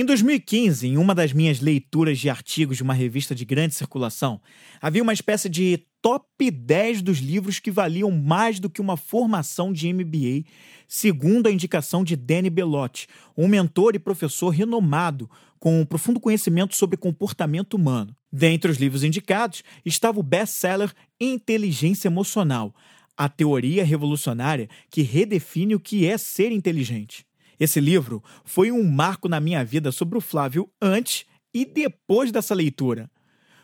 Em 2015, em uma das minhas leituras de artigos de uma revista de grande circulação, havia uma espécie de top 10 dos livros que valiam mais do que uma formação de MBA, segundo a indicação de Danny Bellotti, um mentor e professor renomado com um profundo conhecimento sobre comportamento humano. Dentre os livros indicados estava o best-seller Inteligência Emocional, a teoria revolucionária que redefine o que é ser inteligente. Esse livro foi um marco na minha vida sobre o Flávio antes e depois dessa leitura.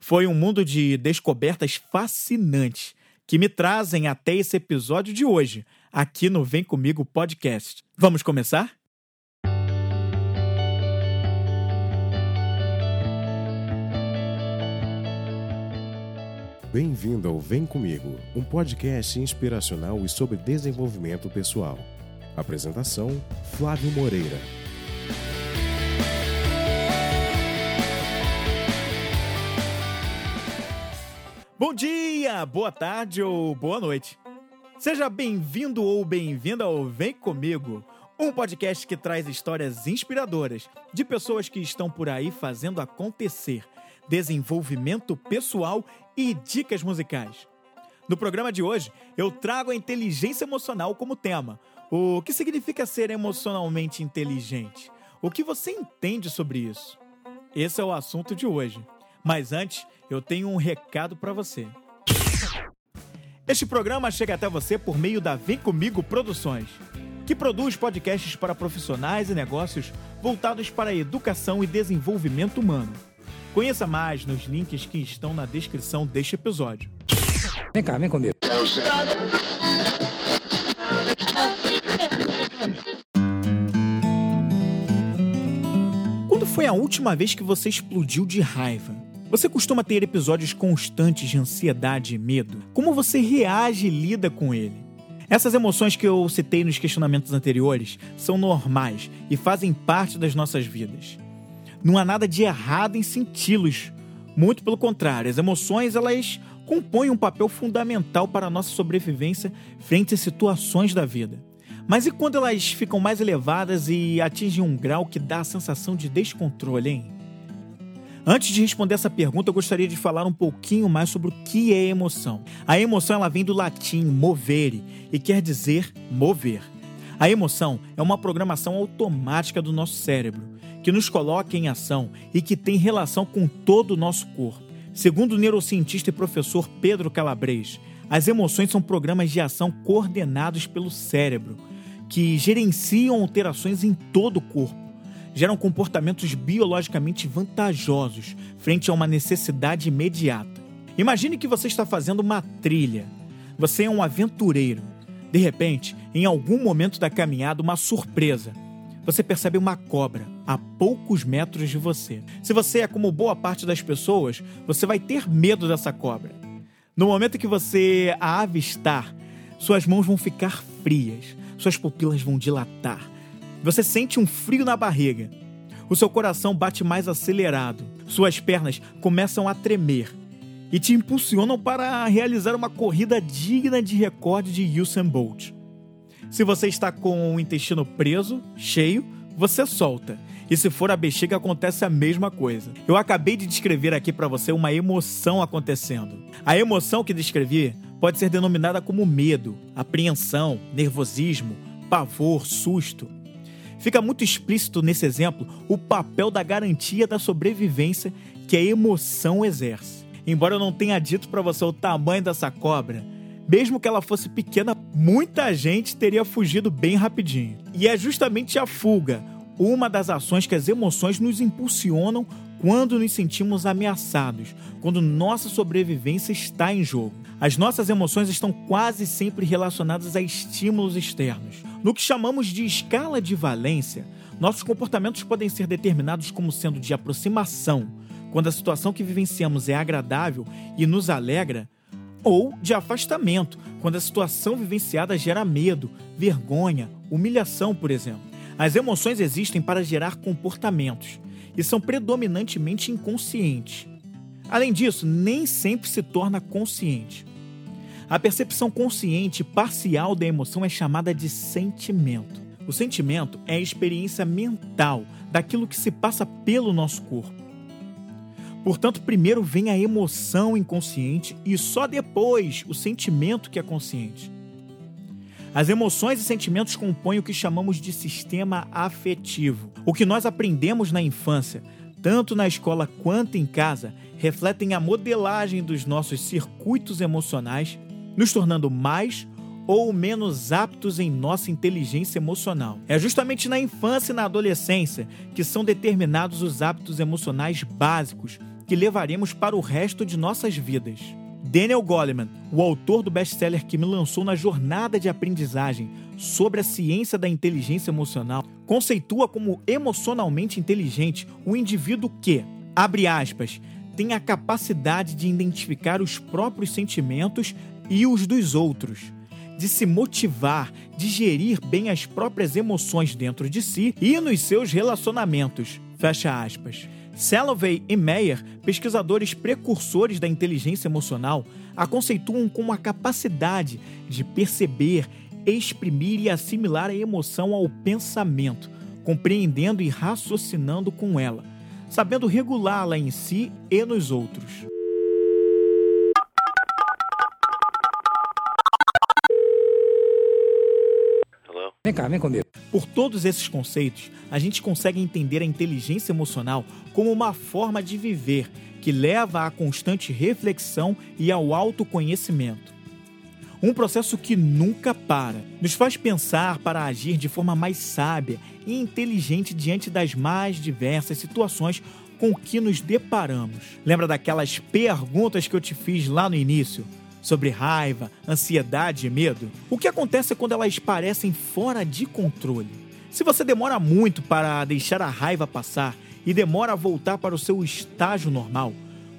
Foi um mundo de descobertas fascinantes que me trazem até esse episódio de hoje, aqui no Vem Comigo Podcast. Vamos começar? Bem-vindo ao Vem Comigo, um podcast inspiracional e sobre desenvolvimento pessoal. Apresentação: Flávio Moreira. Bom dia, boa tarde ou boa noite. Seja bem-vindo ou bem-vinda ao Vem Comigo, um podcast que traz histórias inspiradoras de pessoas que estão por aí fazendo acontecer, desenvolvimento pessoal e dicas musicais. No programa de hoje, eu trago a inteligência emocional como tema. O que significa ser emocionalmente inteligente? O que você entende sobre isso? Esse é o assunto de hoje. Mas antes, eu tenho um recado para você. Este programa chega até você por meio da Vem Comigo Produções, que produz podcasts para profissionais e negócios voltados para a educação e desenvolvimento humano. Conheça mais nos links que estão na descrição deste episódio. Vem cá, vem comigo. Foi a última vez que você explodiu de raiva? Você costuma ter episódios constantes de ansiedade e medo? Como você reage e lida com ele? Essas emoções que eu citei nos questionamentos anteriores são normais e fazem parte das nossas vidas. Não há nada de errado em senti-los. Muito pelo contrário, as emoções elas compõem um papel fundamental para a nossa sobrevivência frente a situações da vida. Mas e quando elas ficam mais elevadas e atingem um grau que dá a sensação de descontrole, hein? Antes de responder essa pergunta, eu gostaria de falar um pouquinho mais sobre o que é emoção. A emoção ela vem do latim movere e quer dizer mover. A emoção é uma programação automática do nosso cérebro, que nos coloca em ação e que tem relação com todo o nosso corpo. Segundo o neurocientista e professor Pedro Calabres, as emoções são programas de ação coordenados pelo cérebro, que gerenciam alterações em todo o corpo, geram comportamentos biologicamente vantajosos frente a uma necessidade imediata. Imagine que você está fazendo uma trilha. Você é um aventureiro. De repente, em algum momento da caminhada, uma surpresa você percebe uma cobra a poucos metros de você. Se você é como boa parte das pessoas, você vai ter medo dessa cobra. No momento que você a avistar, suas mãos vão ficar frias, suas pupilas vão dilatar. Você sente um frio na barriga. O seu coração bate mais acelerado. Suas pernas começam a tremer e te impulsionam para realizar uma corrida digna de recorde de Usain Bolt. Se você está com o intestino preso, cheio, você solta. E se for a bexiga, acontece a mesma coisa. Eu acabei de descrever aqui para você uma emoção acontecendo. A emoção que descrevi pode ser denominada como medo, apreensão, nervosismo, pavor, susto. Fica muito explícito nesse exemplo o papel da garantia da sobrevivência que a emoção exerce. Embora eu não tenha dito para você o tamanho dessa cobra, mesmo que ela fosse pequena, muita gente teria fugido bem rapidinho. E é justamente a fuga uma das ações que as emoções nos impulsionam quando nos sentimos ameaçados, quando nossa sobrevivência está em jogo. As nossas emoções estão quase sempre relacionadas a estímulos externos. No que chamamos de escala de valência, nossos comportamentos podem ser determinados como sendo de aproximação, quando a situação que vivenciamos é agradável e nos alegra, ou de afastamento, quando a situação vivenciada gera medo, vergonha, humilhação, por exemplo. As emoções existem para gerar comportamentos e são predominantemente inconscientes. Além disso, nem sempre se torna consciente. A percepção consciente parcial da emoção é chamada de sentimento. O sentimento é a experiência mental daquilo que se passa pelo nosso corpo. Portanto, primeiro vem a emoção inconsciente e só depois o sentimento que é consciente. As emoções e sentimentos compõem o que chamamos de sistema afetivo. O que nós aprendemos na infância, tanto na escola quanto em casa, refletem a modelagem dos nossos circuitos emocionais, nos tornando mais ou menos aptos em nossa inteligência emocional. É justamente na infância e na adolescência que são determinados os hábitos emocionais básicos que levaremos para o resto de nossas vidas. Daniel Goleman, o autor do best-seller que me lançou na jornada de aprendizagem sobre a ciência da inteligência emocional, conceitua como emocionalmente inteligente o indivíduo que, abre aspas, tem a capacidade de identificar os próprios sentimentos e os dos outros, de se motivar, de gerir bem as próprias emoções dentro de si e nos seus relacionamentos. Fecha aspas. Salovey e Meyer, pesquisadores precursores da inteligência emocional, a conceituam como a capacidade de perceber, exprimir e assimilar a emoção ao pensamento, compreendendo e raciocinando com ela, sabendo regulá-la em si e nos outros. Vem cá, vem comigo. Por todos esses conceitos, a gente consegue entender a inteligência emocional como uma forma de viver que leva à constante reflexão e ao autoconhecimento. Um processo que nunca para, nos faz pensar para agir de forma mais sábia e inteligente diante das mais diversas situações com que nos deparamos. Lembra daquelas perguntas que eu te fiz lá no início? Sobre raiva, ansiedade e medo, o que acontece quando elas parecem fora de controle? Se você demora muito para deixar a raiva passar e demora a voltar para o seu estágio normal,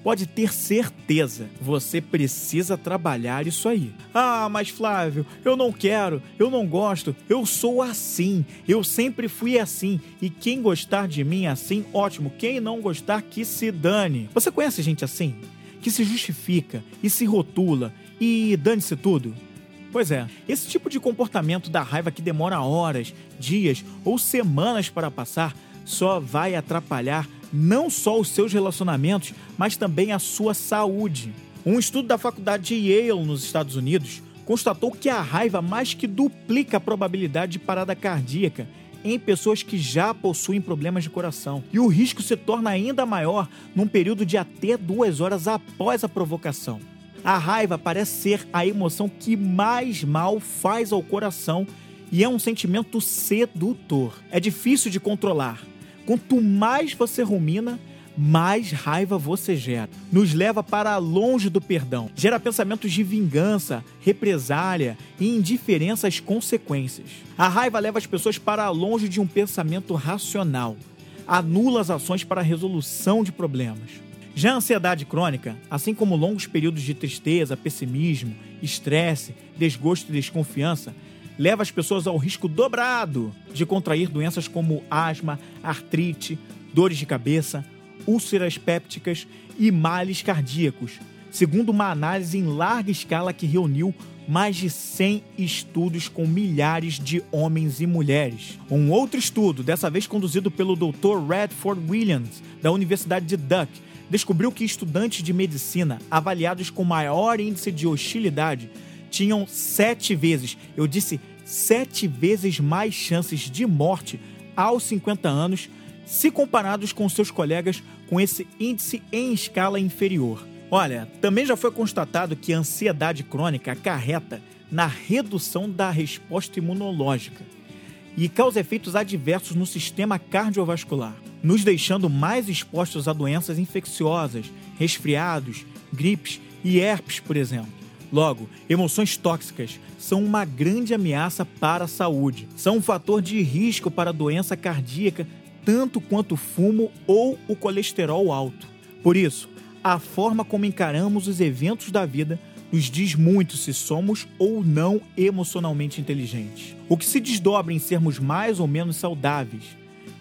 pode ter certeza, você precisa trabalhar isso aí. Ah, mas Flávio, eu não quero, eu não gosto, eu sou assim, eu sempre fui assim, e quem gostar de mim assim, ótimo, quem não gostar, que se dane. Você conhece gente assim? Que se justifica e se rotula e dane-se tudo? Pois é, esse tipo de comportamento da raiva que demora horas, dias ou semanas para passar só vai atrapalhar não só os seus relacionamentos, mas também a sua saúde. Um estudo da faculdade de Yale, nos Estados Unidos, constatou que a raiva mais que duplica a probabilidade de parada cardíaca em pessoas que já possuem problemas de coração. E o risco se torna ainda maior num período de até duas horas após a provocação. A raiva parece ser a emoção que mais mal faz ao coração e é um sentimento sedutor. É difícil de controlar. Quanto mais você rumina, mais raiva você gera. Nos leva para longe do perdão. Gera pensamentos de vingança, represália e indiferença às consequências. A raiva leva as pessoas para longe de um pensamento racional. Anula as ações para a resolução de problemas. Já a ansiedade crônica, assim como longos períodos de tristeza, pessimismo, estresse, desgosto e desconfiança, leva as pessoas ao risco dobrado de contrair doenças como asma, artrite, dores de cabeça, úlceras pépticas e males cardíacos, segundo uma análise em larga escala que reuniu mais de 100 estudos com milhares de homens e mulheres. Um outro estudo, dessa vez conduzido pelo Dr. Redford Williams, da Universidade de Duke, descobriu que estudantes de medicina avaliados com maior índice de hostilidade tinham sete vezes, eu disse sete vezes mais chances de morte aos 50 anos se comparados com seus colegas com esse índice em escala inferior. Olha, também já foi constatado que a ansiedade crônica acarreta na redução da resposta imunológica e causa efeitos adversos no sistema cardiovascular, nos deixando mais expostos a doenças infecciosas, resfriados, gripes e herpes, por exemplo. Logo, emoções tóxicas são uma grande ameaça para a saúde. São um fator de risco para doença cardíaca tanto quanto o fumo ou o colesterol alto. Por isso, a forma como encaramos os eventos da vida nos diz muito se somos ou não emocionalmente inteligentes. O que se desdobra em sermos mais ou menos saudáveis,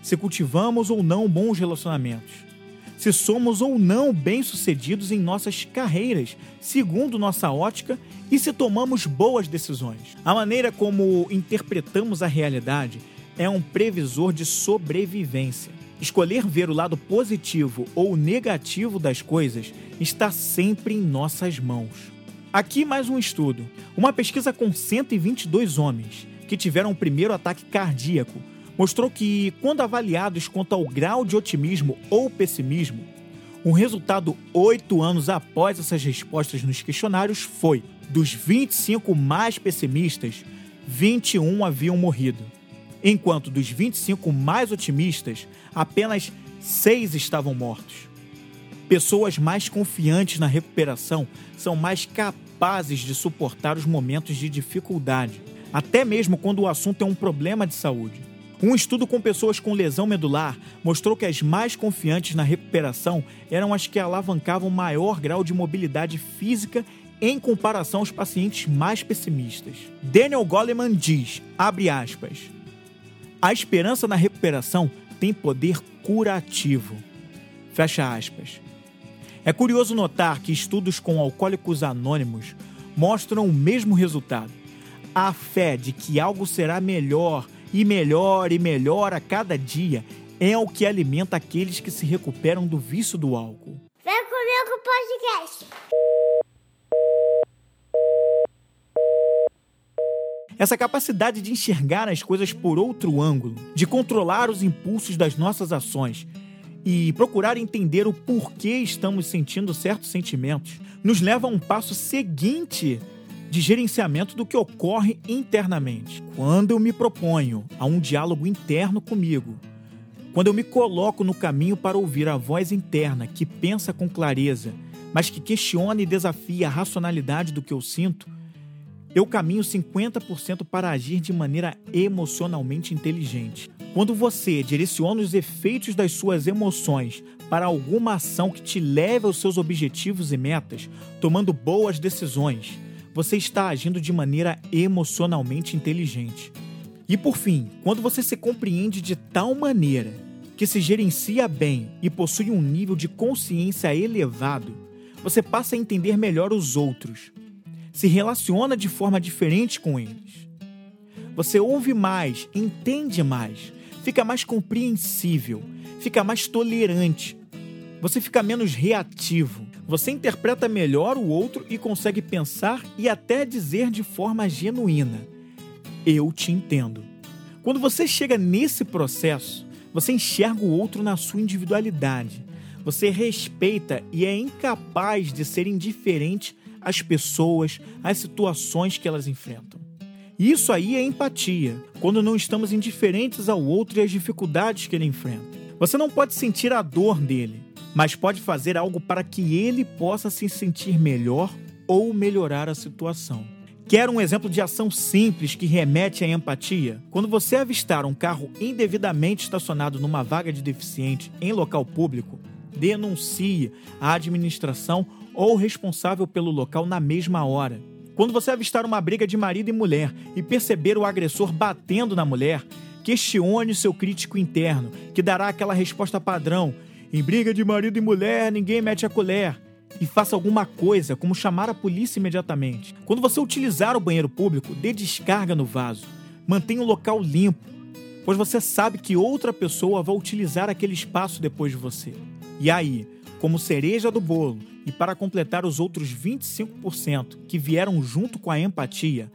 se cultivamos ou não bons relacionamentos, se somos ou não bem-sucedidos em nossas carreiras, segundo nossa ótica, e se tomamos boas decisões. A maneira como interpretamos a realidade é um previsor de sobrevivência. Escolher ver o lado positivo ou negativo das coisas está sempre em nossas mãos. Aqui mais um estudo. Uma pesquisa com 122 homens que tiveram o primeiro ataque cardíaco mostrou que, quando avaliados quanto ao grau de otimismo ou pessimismo, o resultado oito anos após essas respostas nos questionários foi: dos 25 mais pessimistas, 21 haviam morrido enquanto dos 25 mais otimistas, apenas 6 estavam mortos. Pessoas mais confiantes na recuperação são mais capazes de suportar os momentos de dificuldade, até mesmo quando o assunto é um problema de saúde. Um estudo com pessoas com lesão medular mostrou que as mais confiantes na recuperação eram as que alavancavam maior grau de mobilidade física em comparação aos pacientes mais pessimistas. Daniel Goleman diz, abre aspas, a esperança na recuperação tem poder curativo. Fecha aspas. É curioso notar que estudos com alcoólicos anônimos mostram o mesmo resultado. A fé de que algo será melhor e melhor e melhor a cada dia é o que alimenta aqueles que se recuperam do vício do álcool. Vem comigo podcast. Essa capacidade de enxergar as coisas por outro ângulo, de controlar os impulsos das nossas ações e procurar entender o porquê estamos sentindo certos sentimentos, nos leva a um passo seguinte de gerenciamento do que ocorre internamente. Quando eu me proponho a um diálogo interno comigo, quando eu me coloco no caminho para ouvir a voz interna que pensa com clareza, mas que questiona e desafia a racionalidade do que eu sinto, eu caminho 50% para agir de maneira emocionalmente inteligente. Quando você direciona os efeitos das suas emoções para alguma ação que te leve aos seus objetivos e metas, tomando boas decisões, você está agindo de maneira emocionalmente inteligente. E por fim, quando você se compreende de tal maneira que se gerencia bem e possui um nível de consciência elevado, você passa a entender melhor os outros se relaciona de forma diferente com eles. Você ouve mais, entende mais, fica mais compreensível, fica mais tolerante. Você fica menos reativo. Você interpreta melhor o outro e consegue pensar e até dizer de forma genuína: Eu te entendo. Quando você chega nesse processo, você enxerga o outro na sua individualidade. Você respeita e é incapaz de ser indiferente as pessoas, as situações que elas enfrentam. Isso aí é empatia, quando não estamos indiferentes ao outro e às dificuldades que ele enfrenta. Você não pode sentir a dor dele, mas pode fazer algo para que ele possa se sentir melhor ou melhorar a situação. Quer um exemplo de ação simples que remete à empatia? Quando você avistar um carro indevidamente estacionado numa vaga de deficiente em local público, denuncie a administração ou responsável pelo local na mesma hora. Quando você avistar uma briga de marido e mulher e perceber o agressor batendo na mulher, questione seu crítico interno, que dará aquela resposta padrão: em briga de marido e mulher, ninguém mete a colher. E faça alguma coisa, como chamar a polícia imediatamente. Quando você utilizar o banheiro público, dê descarga no vaso. Mantenha o local limpo, pois você sabe que outra pessoa vai utilizar aquele espaço depois de você. E aí, como cereja do bolo, e para completar os outros 25% que vieram junto com a empatia,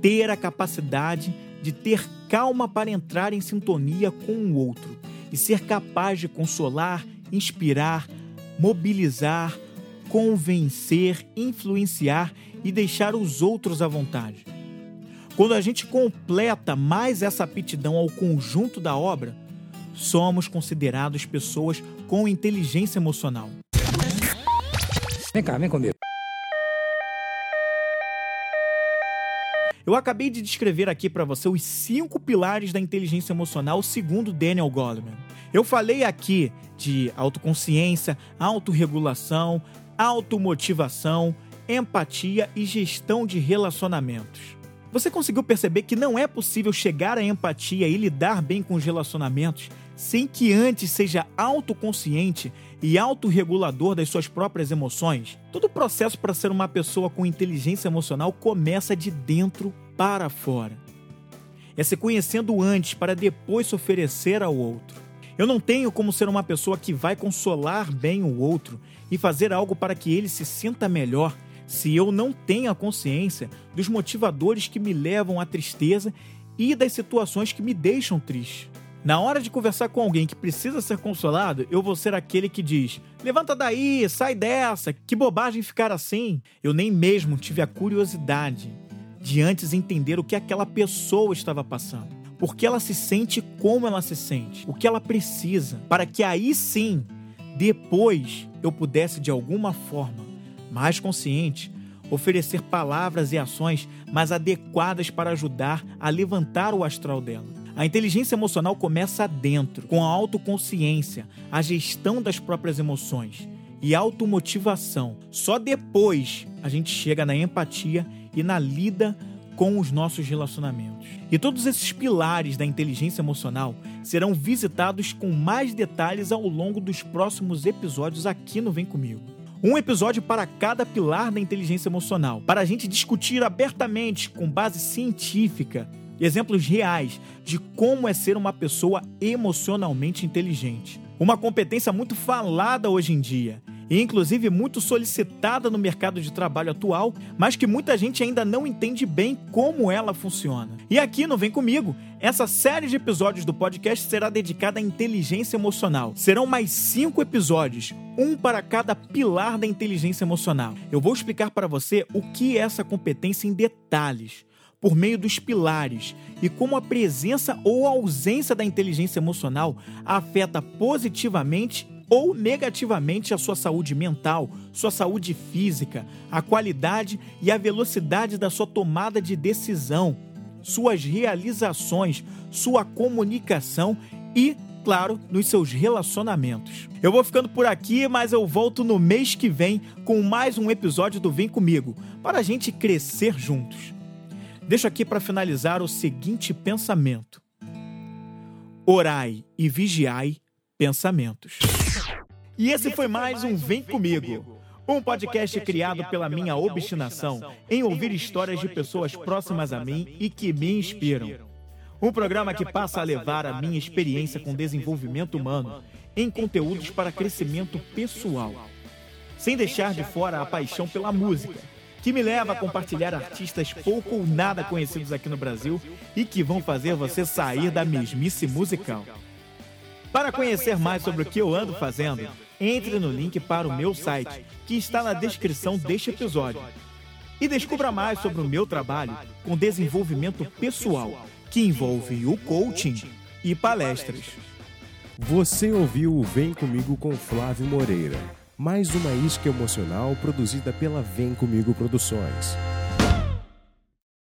ter a capacidade de ter calma para entrar em sintonia com o outro e ser capaz de consolar, inspirar, mobilizar, convencer, influenciar e deixar os outros à vontade. Quando a gente completa mais essa aptidão ao conjunto da obra, somos considerados pessoas com inteligência emocional. Vem cá, vem comigo. Eu acabei de descrever aqui para você os cinco pilares da inteligência emocional segundo Daniel Goleman. Eu falei aqui de autoconsciência, autorregulação, automotivação, empatia e gestão de relacionamentos. Você conseguiu perceber que não é possível chegar à empatia e lidar bem com os relacionamentos sem que antes seja autoconsciente e autorregulador das suas próprias emoções? Todo o processo para ser uma pessoa com inteligência emocional começa de dentro para fora. é se conhecendo antes para depois se oferecer ao outro. Eu não tenho como ser uma pessoa que vai consolar bem o outro e fazer algo para que ele se sinta melhor se eu não tenho a consciência dos motivadores que me levam à tristeza e das situações que me deixam triste. Na hora de conversar com alguém que precisa ser consolado, eu vou ser aquele que diz: Levanta daí, sai dessa, que bobagem ficar assim. Eu nem mesmo tive a curiosidade de antes entender o que aquela pessoa estava passando. Porque ela se sente como ela se sente, o que ela precisa, para que aí sim, depois, eu pudesse de alguma forma, mais consciente, oferecer palavras e ações mais adequadas para ajudar a levantar o astral dela. A inteligência emocional começa dentro, com a autoconsciência, a gestão das próprias emoções e automotivação. Só depois a gente chega na empatia e na lida com os nossos relacionamentos. E todos esses pilares da inteligência emocional serão visitados com mais detalhes ao longo dos próximos episódios aqui no Vem Comigo. Um episódio para cada pilar da inteligência emocional, para a gente discutir abertamente, com base científica, exemplos reais de como é ser uma pessoa emocionalmente inteligente. Uma competência muito falada hoje em dia e inclusive muito solicitada no mercado de trabalho atual, mas que muita gente ainda não entende bem como ela funciona. E aqui no Vem Comigo, essa série de episódios do podcast será dedicada à inteligência emocional. Serão mais cinco episódios, um para cada pilar da inteligência emocional. Eu vou explicar para você o que é essa competência em detalhes por meio dos pilares e como a presença ou ausência da inteligência emocional afeta positivamente ou negativamente a sua saúde mental, sua saúde física, a qualidade e a velocidade da sua tomada de decisão, suas realizações, sua comunicação e, claro, nos seus relacionamentos. Eu vou ficando por aqui, mas eu volto no mês que vem com mais um episódio do Vem Comigo, para a gente crescer juntos. Deixo aqui para finalizar o seguinte pensamento: Orai e vigiai pensamentos. E esse foi mais um Vem Comigo, um podcast criado pela minha obstinação em ouvir histórias de pessoas próximas a mim e que me inspiram. Um programa que passa a levar a minha experiência com desenvolvimento humano em conteúdos para crescimento pessoal, sem deixar de fora a paixão pela música que me leva a compartilhar artistas pouco ou nada conhecidos aqui no Brasil e que vão fazer você sair da mesmice musical. Para conhecer mais sobre o que eu ando fazendo, entre no link para o meu site, que está na descrição deste episódio. E descubra mais sobre o meu trabalho com desenvolvimento pessoal, que envolve o coaching e palestras. Você ouviu o Vem Comigo com Flávio Moreira mais uma isca emocional produzida pela Vem Comigo Produções.